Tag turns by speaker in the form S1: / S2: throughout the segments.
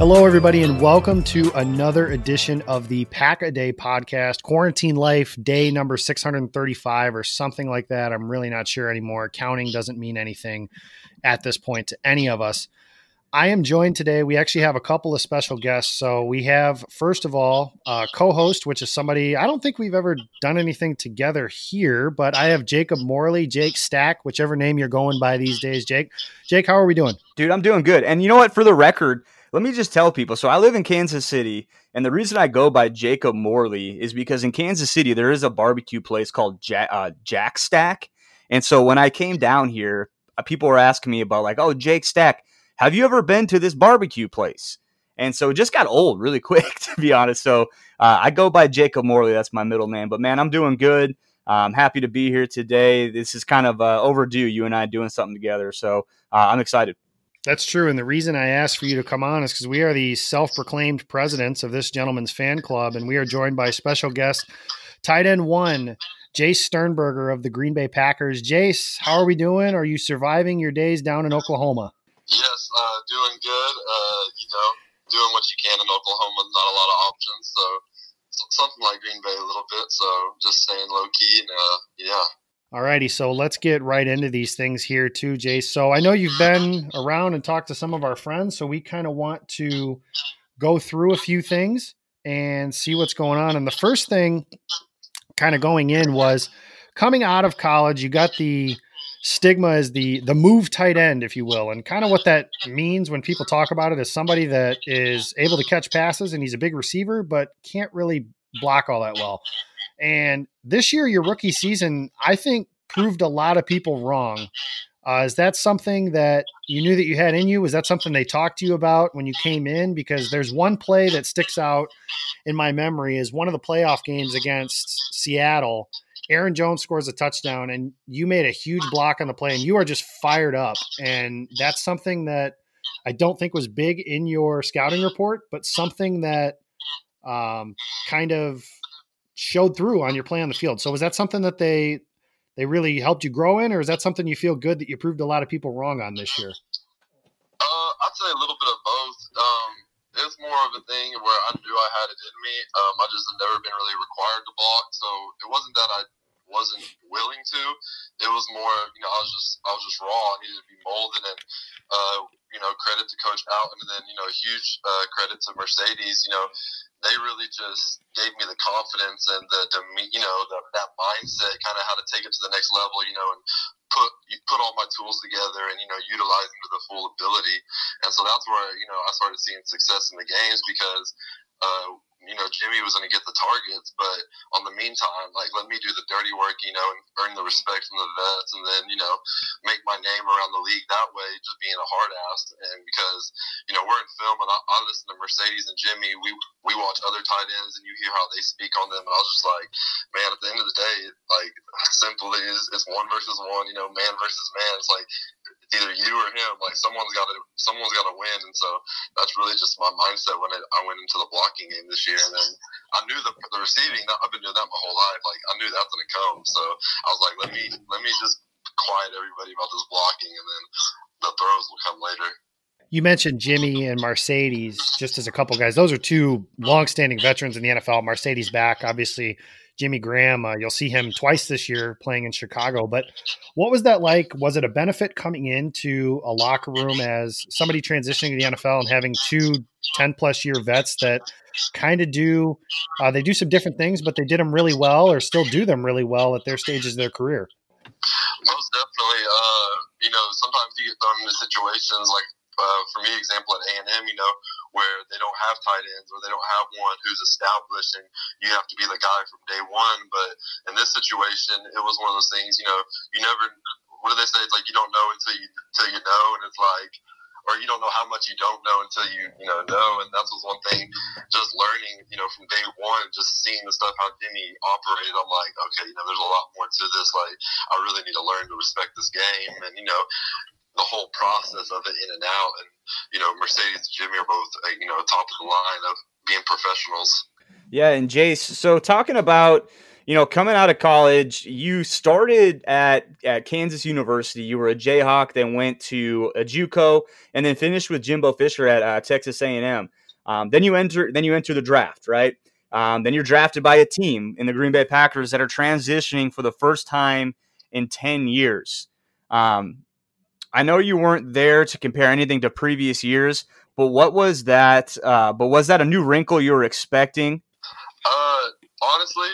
S1: Hello, everybody, and welcome to another edition of the Pack a Day podcast, Quarantine Life, day number 635 or something like that. I'm really not sure anymore. Counting doesn't mean anything at this point to any of us. I am joined today. We actually have a couple of special guests. So we have, first of all, a co host, which is somebody I don't think we've ever done anything together here, but I have Jacob Morley, Jake Stack, whichever name you're going by these days, Jake. Jake, how are we doing?
S2: Dude, I'm doing good. And you know what? For the record, let me just tell people. So I live in Kansas City, and the reason I go by Jacob Morley is because in Kansas City there is a barbecue place called Jack, uh, Jack Stack, and so when I came down here, uh, people were asking me about like, oh, Jake Stack, have you ever been to this barbecue place? And so it just got old really quick, to be honest. So uh, I go by Jacob Morley. That's my middle name. But man, I'm doing good. I'm happy to be here today. This is kind of uh, overdue, you and I doing something together. So uh, I'm excited.
S1: That's true. And the reason I asked for you to come on is because we are the self proclaimed presidents of this gentleman's fan club, and we are joined by special guest, tight end one, Jace Sternberger of the Green Bay Packers. Jace, how are we doing? Are you surviving your days down in Oklahoma?
S3: Yes, uh, doing good. Uh, you know, doing what you can in Oklahoma. Not a lot of options, so something like Green Bay a little bit. So just staying low key and uh, yeah,
S1: Alrighty, so let's get right into these things here too, Jay. So I know you've been around and talked to some of our friends, so we kind of want to go through a few things and see what's going on. And the first thing, kind of going in, was coming out of college. You got the stigma as the the move tight end, if you will, and kind of what that means when people talk about it is somebody that is able to catch passes and he's a big receiver, but can't really block all that well. And this year, your rookie season, I think, proved a lot of people wrong. Uh, is that something that you knew that you had in you? Was that something they talked to you about when you came in? Because there's one play that sticks out in my memory is one of the playoff games against Seattle. Aaron Jones scores a touchdown, and you made a huge block on the play, and you are just fired up. And that's something that I don't think was big in your scouting report, but something that um, kind of showed through on your play on the field. So was that something that they they really helped you grow in, or is that something you feel good that you proved a lot of people wrong on this year?
S3: Uh, I'd say a little bit of both. Um, it's more of a thing where I knew I had it in me. Um, I just have never been really required to block, so it wasn't that I wasn't willing to. It was more, you know, I was just I was just raw. I needed to be molded, and uh, you know, credit to Coach Out, and then you know, huge uh, credit to Marcedes. You know, they really just gave me the confidence and the, the you know, the, that mindset, kind of how to take it to the next level. You know, and put put all my tools together and you know utilize them to the full ability. And so that's where you know I started seeing success in the games because uh, you know, Jimmy was going to get the targets, but on the meantime, like, let me do the dirty work, you know, and earn the respect from the vets, and then, you know, make my name around the league that way, just being a hard ass. And because, you know, we're in film, and I, I listen to Marcedes and Jimmy, we we watch other tight ends, and you hear how they speak on them, and I was just like, man, at the end of the day, like, simply is it's one versus one, you know, man versus man. It's like either you or him. Like someone's got to someone's got to win, and so that's really just my mindset when it, I went into the blocking game this year. And then I knew the the receiving. I've been doing that my whole life. Like I knew that's gonna come. So I was like, let me let me just quiet everybody about this blocking, and then the throws will come later.
S1: You mentioned Jimmy and Marcedes just as a couple guys. Those are two long-standing veterans in the NFL. Marcedes back, obviously Jimmy Graham. Uh, you'll see him twice this year playing in Chicago. But what was that like? Was it a benefit coming into a locker room as somebody transitioning to the NFL and having two 10 plus year vets that kind of do, uh, they do some different things, but they did them really well or still do them really well at their stages of their career?
S3: Most definitely. Uh, you know, sometimes you get thrown into situations like uh, for me, example at A and M, you know, where they don't have tight ends or they don't have one who's established, and you have to be the guy from day one. But in this situation, it was one of those things, you know, you never. What do they say? It's like you don't know until you until you know, and it's like or you don't know how much you don't know until you you know know and that was one thing just learning you know from day one just seeing the stuff how Jimmy operated I'm like okay you know there's a lot more to this like I really need to learn to respect this game and you know the whole process of it in and out. And you know, Marcedes and Jimmy are both uh, you know top of the line of being professionals.
S2: Yeah, and Jace, so talking about you know coming out of college, you started at at Kansas University. You were a Jayhawk, then went to a JUCO, and then finished with Jimbo Fisher at uh, Texas A and M. Um, then you enter then you enter the draft, right? Um, then you're drafted by a team in the Green Bay Packers that are transitioning for the first time in 10 years. Um, I know you weren't there to compare anything to previous years, but what was that? Uh, but was that a new wrinkle you were expecting?
S3: Uh, honestly,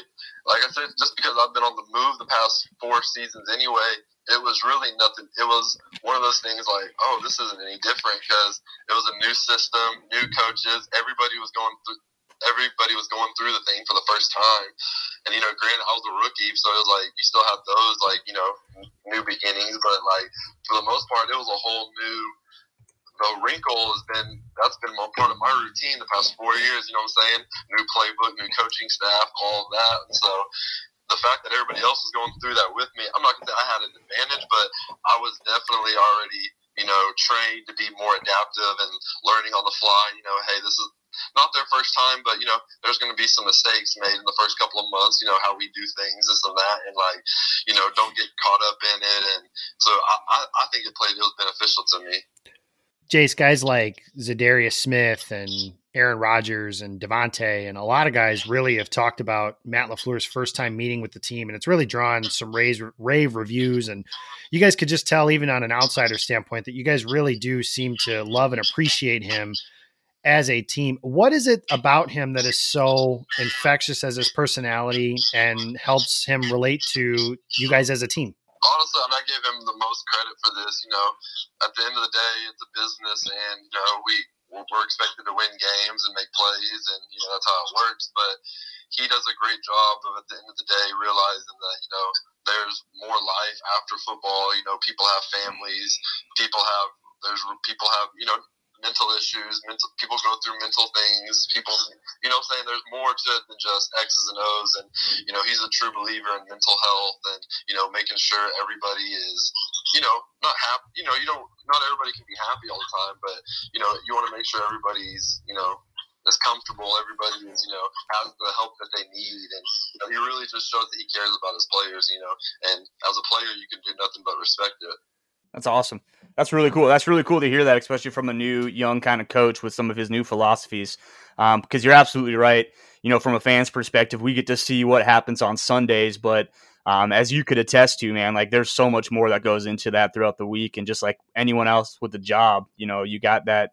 S3: like I said, just because I've been on the move the past four seasons anyway, it was really nothing. It was one of those things like, oh, this isn't any different because it was a new system, new coaches. Everybody was going through everybody was going through the thing for the first time. And you know, granted, I was a rookie, so it was like you still have those like you know new beginnings, but like for the most part, it was a whole new. The wrinkle has been that's been a part of my routine the past four years. You know what I'm saying? New playbook, new coaching staff, all of that. And so the fact that everybody else is going through that with me, I'm not gonna say I had an advantage, but I was definitely already you know trained to be more adaptive and learning on the fly. You know, hey, this is not their first time, but you know, there's going to be some mistakes made in the first couple of months. You know how we do things, this and that, and like, you know, don't get caught up in it. And so I, I, I think it played it was beneficial to me.
S1: Jace, guys like Za'Darius Smith and Aaron Rodgers and Davante and a lot of guys really have talked about Matt LaFleur's first time meeting with the team, and it's really drawn some rave reviews. And you guys could just tell, even on an outsider standpoint, that you guys really do seem to love and appreciate him as a team. What is it about him that is so infectious as his personality and helps him relate to you guys as a team?
S3: Honestly, I'm not giving him the most credit for this. You know, at the end of the day, it's a business, and you know we we're expected to win games and make plays, and you know that's how it works. But he does a great job of at the end of the day realizing that you know there's more life after football. You know, people have families, people have there's people have you know mental issues. Mental people go through mental things. People, you know, saying there's more to it than just X's and O's. And you know, he's a true believer in mental health and you know, making sure everybody is, you know, not happy. You know, you don't. Not everybody can be happy all the time, but you know, you want to make sure everybody's, you know, is comfortable. Everybody is, you know, has the help that they need, and you know, he really just shows that he cares about his players. You know, and as a player, you can do nothing but respect it.
S2: That's awesome. That's really cool. That's really cool to hear that, especially from a new, young kind of coach with some of his new philosophies. Um, because you're absolutely right. You know, from a fan's perspective, we get to see what happens on Sundays, but um, as you could attest to, man, like there's so much more that goes into that throughout the week, and just like anyone else with the job, you know, you got that,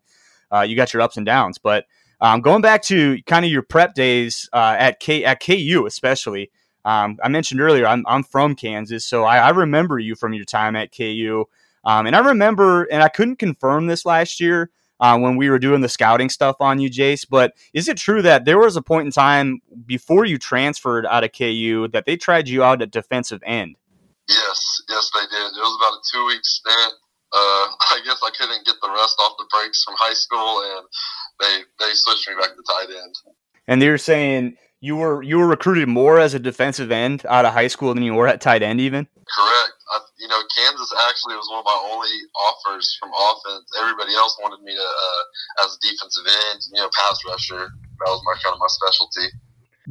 S2: uh, you got your ups and downs. But um, going back to kind of your prep days uh, at K at KU, especially, um, I mentioned earlier, I'm I'm from Kansas, so I, I remember you from your time at KU, um, and I remember, and I couldn't confirm this last year uh, when we were doing the scouting stuff on you, Jace. But is it true that there was a point in time before you transferred out of KU that they tried you out at defensive end?
S3: Yes, yes, they did. It was about a two week stint. Uh, I guess I couldn't get the rest off the brakes from high school, and they they switched me back to tight end.
S2: And they're saying you were you were recruited more as a defensive end out of high school than you were at tight end, even.
S3: Correct. I, you know, Kansas actually was one of my only offers from offense. Everybody else wanted me to uh, as a defensive end, you know, pass rusher. That was my kind of my specialty.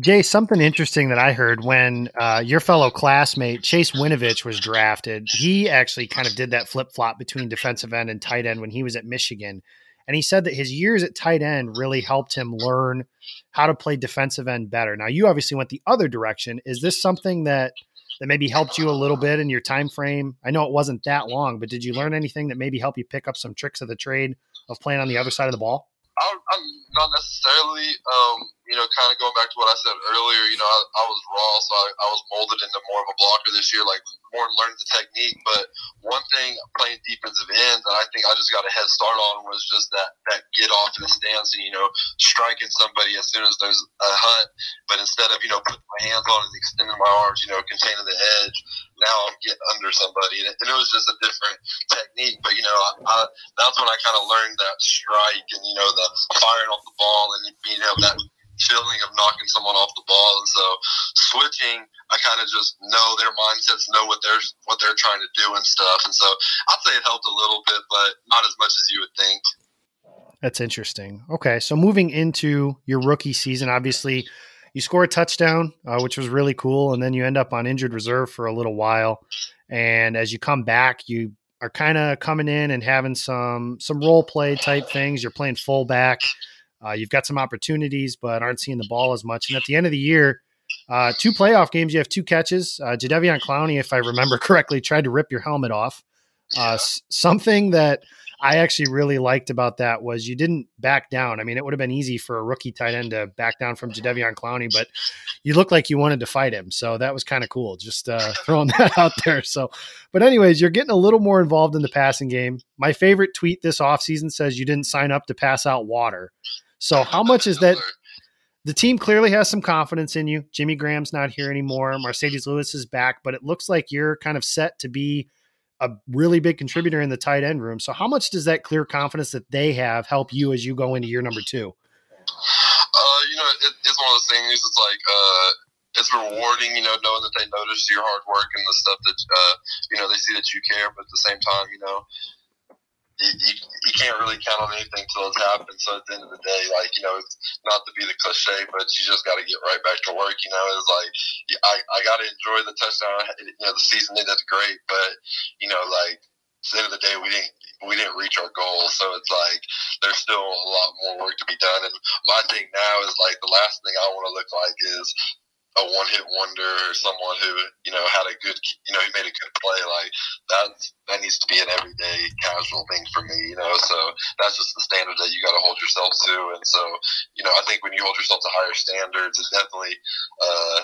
S1: Jay, something interesting that I heard when uh, your fellow classmate Chase Winovich was drafted, he actually kind of did that flip flop between defensive end and tight end when he was at Michigan. And he said that his years at tight end really helped him learn how to play defensive end better. Now, you obviously went the other direction. Is this something that that maybe helped you a little bit in your time frame? I know it wasn't that long, but did you learn anything that maybe helped you pick up some tricks of the trade of playing on the other side of the ball?
S3: I'm, I'm not necessarily, um, you know, kind of going back to what I said earlier. You know, I, I was raw, so I, I was molded into more of a blocker this year, like more learning the technique. But one thing playing defensive end that I think I just got a head start on was just that that get off in the stance and you know striking somebody as soon as there's a hunt. But instead of you know putting my hands on and extending my arms, you know, containing the edge, now I'm getting under somebody, and it, and it was just a different technique. But you know, I, that's when I kind of learned that strike and you know the firing off the ball and you know that feeling of knocking someone off the ball. And so switching, I kind of just know their mindsets, know what they're what they're trying to do and stuff. And so I'd say it helped a little bit, but not as much as you would think.
S1: That's interesting. Okay, so moving into your rookie season, obviously you score a touchdown, uh, which was really cool, and then you end up on injured reserve for a little while. And as you come back, you are kind of coming in and having some some role play type things. You're playing fullback. Uh, you've got some opportunities, but aren't seeing the ball as much. And at the end of the year, uh, two playoff games, you have two catches. Uh, Jadeveon Clowney, if I remember correctly, tried to rip your helmet off. Uh, something that I actually really liked about that was you didn't back down. I mean, it would have been easy for a rookie tight end to back down from Jadeveon Clowney, but you looked like you wanted to fight him. So that was kind of cool. Just uh, throwing that out there. So, but anyways, you're getting a little more involved in the passing game. My favorite tweet this offseason says you didn't sign up to pass out water. So how much is that? The team clearly has some confidence in you. Jimmy Graham's not here anymore. Marcedes Lewis is back, but it looks like you're kind of set to be – a really big contributor in the tight end room. So how much does that clear confidence that they have help you as you go into year number two?
S3: Uh, you know, it, it's one of those things. It's like uh, it's rewarding, you know, knowing that they notice your hard work and the stuff that uh, you know they see that you care. But at the same time, you know, you, you, can't really count on anything till it's happened. So at the end of the day, like you know, it's not to be the cliche, but you just got to get right back to work. You know, it's like I I got to enjoy the touchdown. You know, the season that's great, but you know, like at the end of the day, we didn't we didn't reach our goal. So it's like there's still a lot more work to be done. And my thing now is like the last thing I want to look like is a one hit wonder or someone who you know had a good you know he made a good play like that that needs to be an everyday casual thing for me you know? So that's just the standard that you got to hold yourself to and so you know I think when you hold yourself to higher standards it's definitely uh,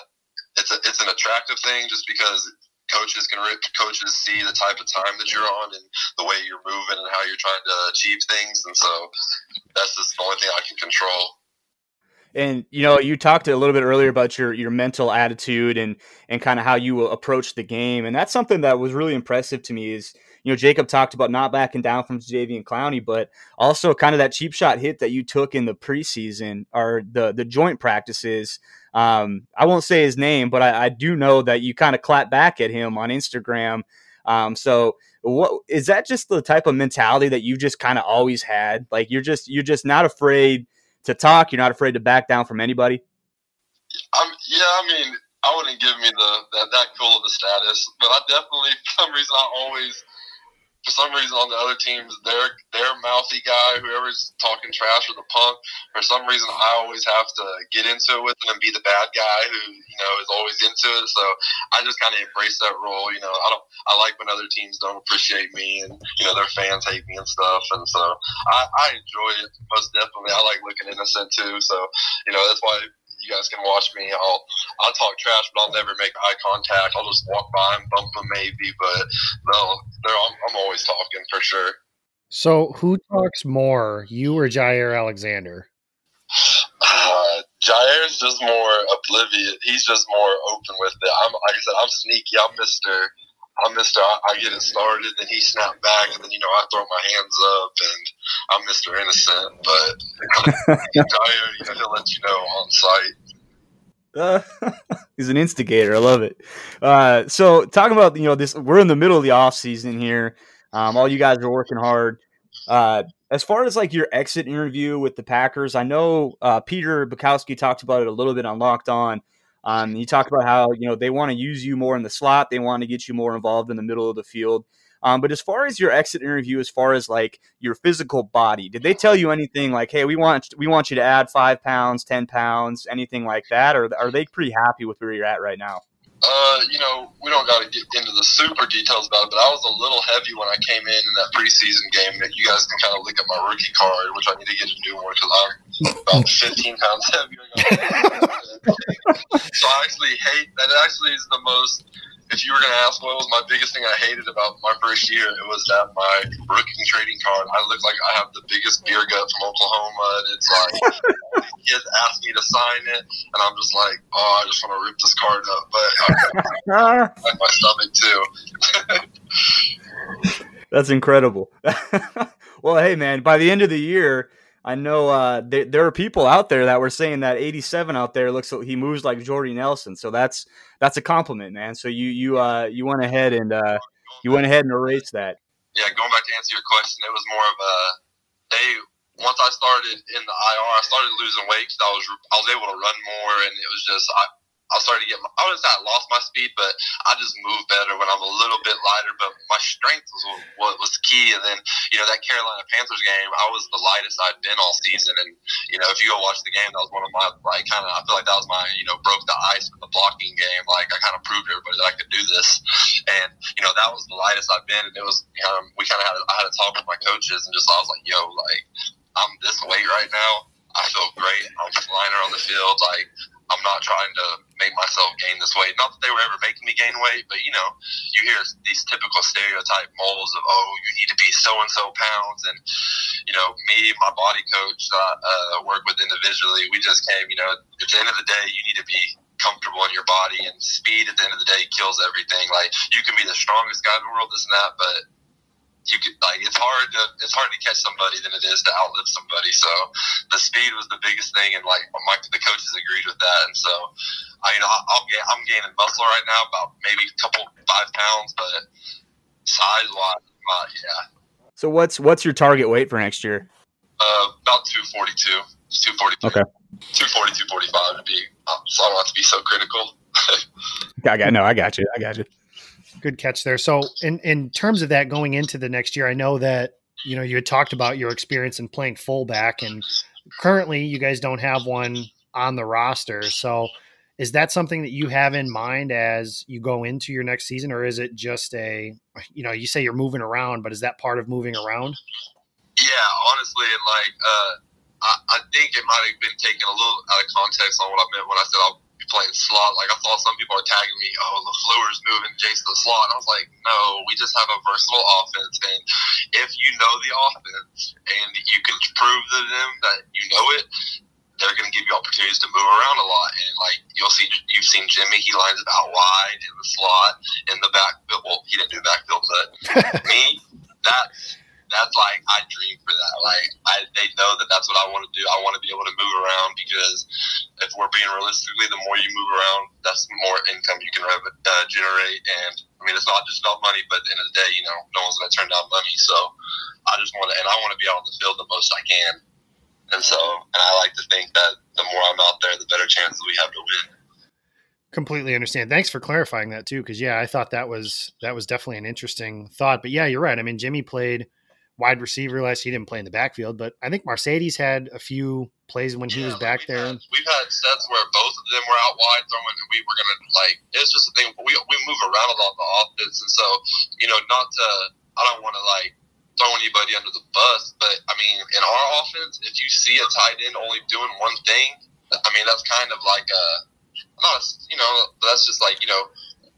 S3: it's a it's an attractive thing just because coaches can rip, coaches see the type of time that you're on and the way you're moving and how you're trying to achieve things and so that's just the only thing I can control
S2: and you know, you talked a little bit earlier about your your mental attitude and and kind of how you approach the game, and that's something that was really impressive to me. Is you know, Jacob talked about not backing down from Jadeveon Clowney, but also kind of that cheap shot hit that you took in the preseason or the the joint practices. Um, I won't say his name, but I, I do know that you kind of clap back at him on Instagram. Um, so what is that just the type of mentality that you just kind of always had? Like you're just you're just not afraid to talk. You're not afraid to back down from anybody.
S3: Um, yeah, I mean, I wouldn't give me the that, that cool of a status, but I definitely, for some reason, I always for some reason on the other teams, their their mouthy guy, whoever's talking trash or the punk, for some reason I always have to get into it with them and be the bad guy who you know is always into it. So I just kind of embrace that role. You know, I don't I like when other teams don't appreciate me and you know their fans hate me and stuff. And so I, I enjoy it most definitely. I like looking innocent too. So you know that's why you guys can watch me. I'll I'll talk trash, but I'll never make eye contact. I'll just walk by and bump them maybe, but no, I'm, I'm always talking for sure.
S1: So who talks more, you or Jaire Alexander?
S3: Uh, Jaire's just more oblivious. He's just more open with it. I'm like I said, I'm sneaky. I'm Mister. I'm Mister. I, I get it started, then he snapped back, and then you know I throw my hands up, and I'm Mister Innocent. But you know, he'll let you know on site.
S2: Uh, he's an instigator. I love it. Uh, so talking about you know this, we're in the middle of the off season here. Um, all you guys are working hard. Uh, as far as like your exit interview with the Packers, I know uh, Peter Bukowski talked about it a little bit on Locked On. Um, you talked about how you know they want to use you more in the slot. They want to get you more involved in the middle of the field. Um, but as far as your exit interview, as far as like your physical body, did they tell you anything like, "Hey, we want we want you to add five pounds, ten pounds, anything like that," or are they pretty happy with where you're at right now?
S3: Uh, you know, we don't got to get into the super details about it, but I was a little heavy when I came in in that preseason game. That you guys can kind of look at my rookie card, which I need to get a new one because I'm about 15 pounds heavier. so I actually hate that. It actually, is the most if you were going to ask what was my biggest thing I hated about my first year, it was that my rookie trading card, I look like I have the biggest beer gut from Oklahoma. And it's like, kids asked me to sign it, and I'm just like, oh, I just want to rip this card up. But I like my stomach too.
S2: That's incredible. well, hey, man, by the end of the year, I know uh, there, there are people out there that were saying that 87 out there looks he moves like Jordy Nelson. So that's that's a compliment, man. So you you uh, you went ahead and uh, you went ahead and erased that.
S3: Yeah, going back to answer your question, it was more of a they once I started in the IR, I started losing weight because I was I was able to run more, and it was just I I started to get, my, I was I lost my speed, but I just move better when I'm a little bit lighter. But my strength was what was key. And then, you know, that Carolina Panthers game, I was the lightest I'd been all season. And, you know, if you go watch the game, that was one of my, like, kind of, I feel like that was my, you know, broke the ice with the blocking game. Like, I kind of proved everybody that I could do this. And, you know, that was the lightest I've been. And it was, you know, we kind of had, I had a talk with my coaches and just, I was like, yo, like, I'm this weight right now. I feel great. I'm flying around the field. Like, I'm not trying to make myself gain this weight. Not that they were ever making me gain weight, but you know, you hear these typical stereotype molds of, oh, you need to be so and so pounds. And, you know, me, my body coach that uh, work with individually, we just came, you know, at the end of the day, you need to be comfortable in your body and speed at the end of the day kills everything. Like you can be the strongest guy in the world, this and that, but you could like it's hard to it's hard to catch somebody than it is to outlive somebody. So the speed was the biggest thing, and like my, the coaches agreed with that. And so I you know I'll get I'm gaining muscle right now about maybe a couple five pounds, but size wise, uh, yeah.
S2: So what's what's your target weight for next year?
S3: Uh, about two forty two. Two forty two.
S2: Okay.
S3: 240, 245 to be, um, so I don't have to be so critical.
S2: I got no, I got you, I got you.
S1: Good catch there. So, in in terms of that going into the next year, I know that you know you had talked about your experience in playing fullback, and currently you guys don't have one on the roster. So, is that something that you have in mind as you go into your next season, or is it just a you know you say you're moving around, but is that part of moving around?
S3: Yeah, honestly, like uh, I, I think it might have been taken a little out of context on what I meant when I said I'll playing slot. Like I saw some people are tagging me, oh, LaFleur's moving Jace to the slot. And I was like, no, we just have a versatile offense, and if you know the offense and you can prove to them that you know it, they're going to give you opportunities to move around a lot. And like you'll see, you've seen Jimmy, he lines it out wide in the slot, in the backfield. Well, he didn't do backfield, but me, that's like I dream for that. Like I, they know that that's what I want to do. I want to be able to move around because if we're being realistically, the more you move around, that's more income you can uh, generate. And I mean, it's not just about money, but at the end of the day, you know, no one's going to turn down money. So I just want to, and I want to be out on the field the most I can. And so, and I like to think that the more I'm out there, the better chances we have to win.
S1: completely understand. Thanks for clarifying that too, because yeah, I thought that was that was definitely an interesting thought. But yeah, you're right. I mean, Jimmy played wide receiver last. He didn't play in the backfield, but I think Marcedes had a few plays when he
S3: Yeah,
S1: was back
S3: we've
S1: there.
S3: Had, we've had sets where both of them were out wide throwing, and we were gonna like. It's just a thing. We we move around a lot in the offense, and so you know, not to. I don't want to like throw anybody under the bus, but I mean, in our offense, if you see a tight end only doing one thing, I mean, that's kind of like a not. You know, that's just like you know,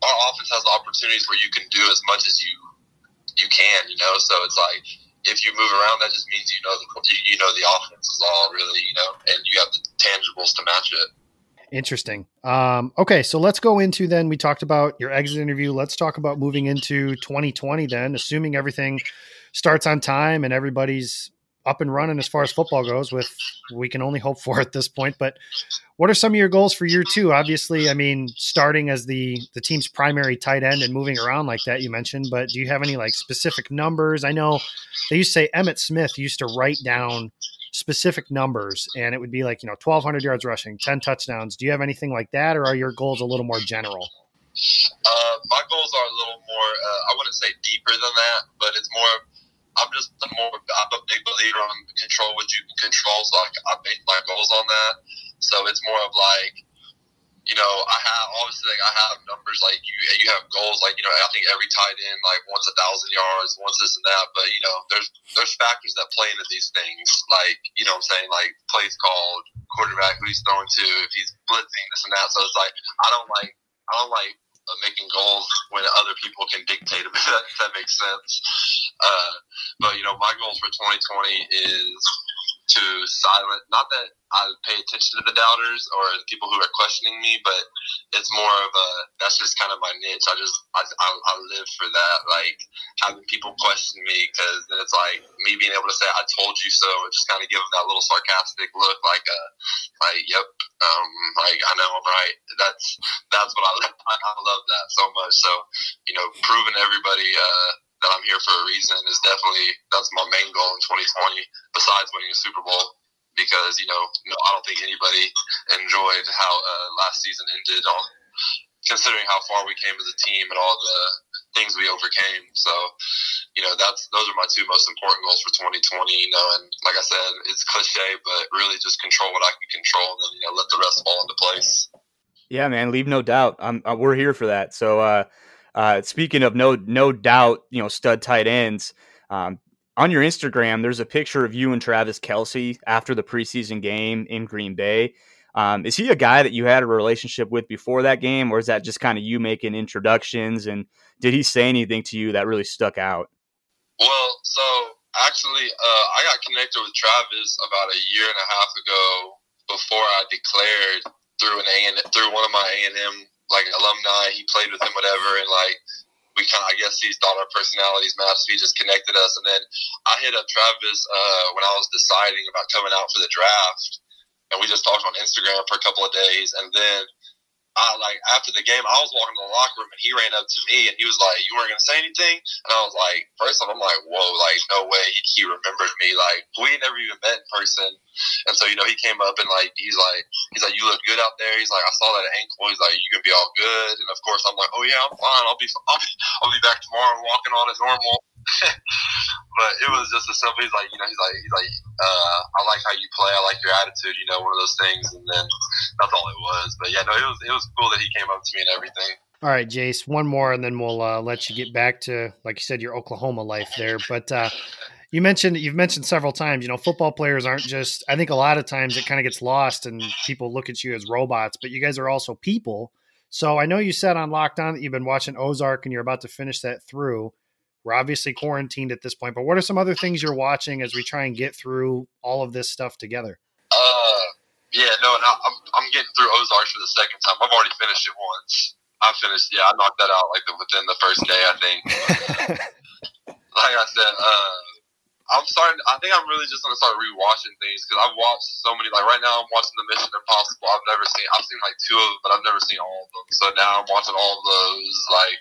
S3: our offense has opportunities where you can do as much as you you can. You know, so it's like if you move around, that just means you know the you, know the offense is all really you know, and you have the tangibles to match it.
S1: Interesting. Um, okay, so let's go into then. We talked about your exit interview. Let's talk about moving into 2020 then, assuming everything starts on time and everybody's up and running as far as football goes, with we can only hope for at this point. But what are some of your goals for year two? Obviously, I mean, starting as the the team's primary tight end and moving around like that you mentioned, but do you have any like specific numbers? I know they used to say Emmitt Smith used to write down specific numbers and it would be like you know 1200 yards rushing 10 touchdowns do you have anything like that or are your goals a little more general
S3: Uh, my goals are a little more. Uh, I wouldn't say deeper than that, but it's more. I'm just a more. I'm a big believer on control what you can control, so like I base my goals on that. So it's more of like, you know, I have obviously like I have numbers like you. You have goals like you know. I think every tight end like wants a thousand yards, wants this and that. But you know, there's there's factors that play into these things. Like you know, what I'm saying like plays called, quarterback who he's throwing to, if he's blitzing this and that. So it's like I don't like I don't like uh, making goals when other people can dictate them. If that, if that makes sense. Uh, but you know, my goals for 2020 is to silence. Not that I pay attention to the doubters or the people who are questioning me, but it's more of a. That's just kind of my niche. I just I, I, I live for that. Like having people question me because then it's like me being able to say I told you so, or just kind of give them that little sarcastic look, like a like yep, um, like I know I'm right. That's that's what I love. I, I love that so much. So you know, proving everybody uh, that I'm here for a reason is definitely that's my main goal in 2020. Besides winning a Super Bowl, because you know, no, I don't think anybody enjoyed how uh, last season ended. On considering how far we came as a team and all the things we overcame. So, you know, that's those are my two most important goals for 2020. You know, and like I said, it's cliche, but really just control what I can control, and then you know, let the rest fall into place.
S2: Yeah, man, leave no doubt. I'm, uh, we're here for that. So, uh, uh, speaking of no no doubt, you know, stud tight ends. Um, on your Instagram, there's a picture of you and Travis Kelce after the preseason game in Green Bay. Um, is he a guy that you had a relationship with before that game, or is that just kind of you making introductions? And did he say anything to you that really stuck out?
S3: Well, so actually, uh, I got connected with Travis about a year and a half ago before I declared through an A and through one of my A and M like alumni. He played with him, whatever, and like we kind of, I guess he thought our personalities matched. He just connected us, and then I hit up Travis uh, when I was deciding about coming out for the draft, and we just talked on Instagram for a couple of days, and then. I like after the game, I was walking to the locker room and he ran up to me and he was like, "You weren't gonna say anything?" And I was like, first off, I'm like, "Whoa, like no way he remembered me." Like we never even met in person, and so you know he came up and like he's like he's like, "You look good out there." He's like, "I saw that ankle." He's like, "You gonna be all good?" And of course, I'm like, "Oh yeah, I'm fine. I'll be I'll be, I'll be back tomorrow, walking on as normal." but it was just a simple. He's like, you know, he's like, he's like, uh, I like how you play. I like your attitude. You know, one of those things. And then that's all it was. But yeah, no, it was it was cool that he came up to me and everything.
S1: all right jace one more and then we'll uh, let you get back to like you said your oklahoma life there but uh, you mentioned you've mentioned several times you know football players aren't just i think a lot of times it kind of gets lost and people look at you as robots but you guys are also people so i know you said on Locked On that you've been watching ozark and you're about to finish that through we're obviously quarantined at this point but what are some other things you're watching as we try and get through all of this stuff together
S3: Uh, yeah, no, and I, I'm I'm getting through Ozarks for the second time. I've already finished it once. I finished. Yeah, I knocked that out like within the first day. I think. like I said, uh, I'm starting. I think I'm really just gonna start rewatching things because I've watched so many. Like right now, I'm watching the Mission Impossible. I've never seen. I've seen like two of them, but I've never seen all of them. So now I'm watching all of those. Like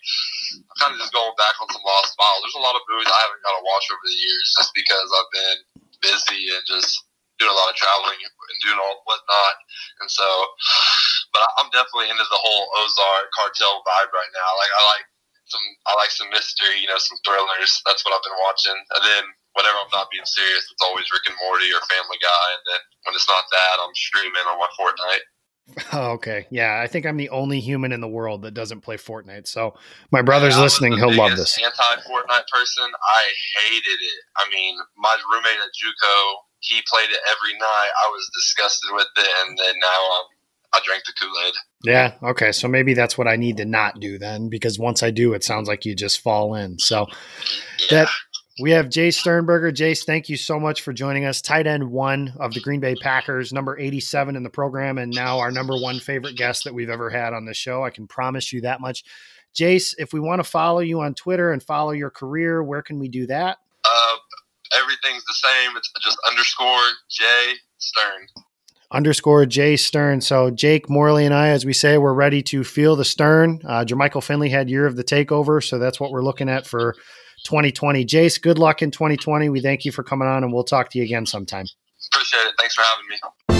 S3: I'm kind of just going back on some lost files. There's a lot of movies I haven't got to watch over the years just because I've been busy and just doing a lot of traveling and doing all whatnot. And so, but I'm definitely into the whole Ozark cartel vibe right now. Like I like some, I like some mystery, you know, some thrillers. That's what I've been watching. And then whenever I'm not being serious, it's always Rick and Morty or Family Guy. And then when it's not that, I'm streaming on my Fortnite.
S1: Oh, okay. Yeah, I think I'm the only human in the world that doesn't play Fortnite. So my brother's
S3: Yeah,
S1: listening. He'll love this.
S3: Anti Fortnite person. I hated it. I mean, my roommate at JUCO, he played it every night. I was disgusted with it, and then now um, I drank the Kool Aid.
S1: Yeah. Okay. So maybe that's what I need to not do then, because once I do, it sounds like you just fall in. So
S3: Yeah.
S1: that we have Jace Sternberger. Jace, thank you so much for joining us. Tight end one of the Green Bay Packers, number 87 in the program, and now our number one favorite guest that we've ever had on the show. I can promise you that much. Jace, if we want to follow you on Twitter and follow your career, where can we do that?
S3: Uh, everything's the same. It's just underscore J Stern.
S1: underscore Jay Stern. So Jake Morley and I, as we say, we're ready to feel the Stern. Uh, Jermichael Finley had year of the takeover, so that's what we're looking at for 2020. Jace, good luck in 2020. We thank you for coming on, and we'll talk to you again sometime.
S3: Appreciate it. Thanks for having me.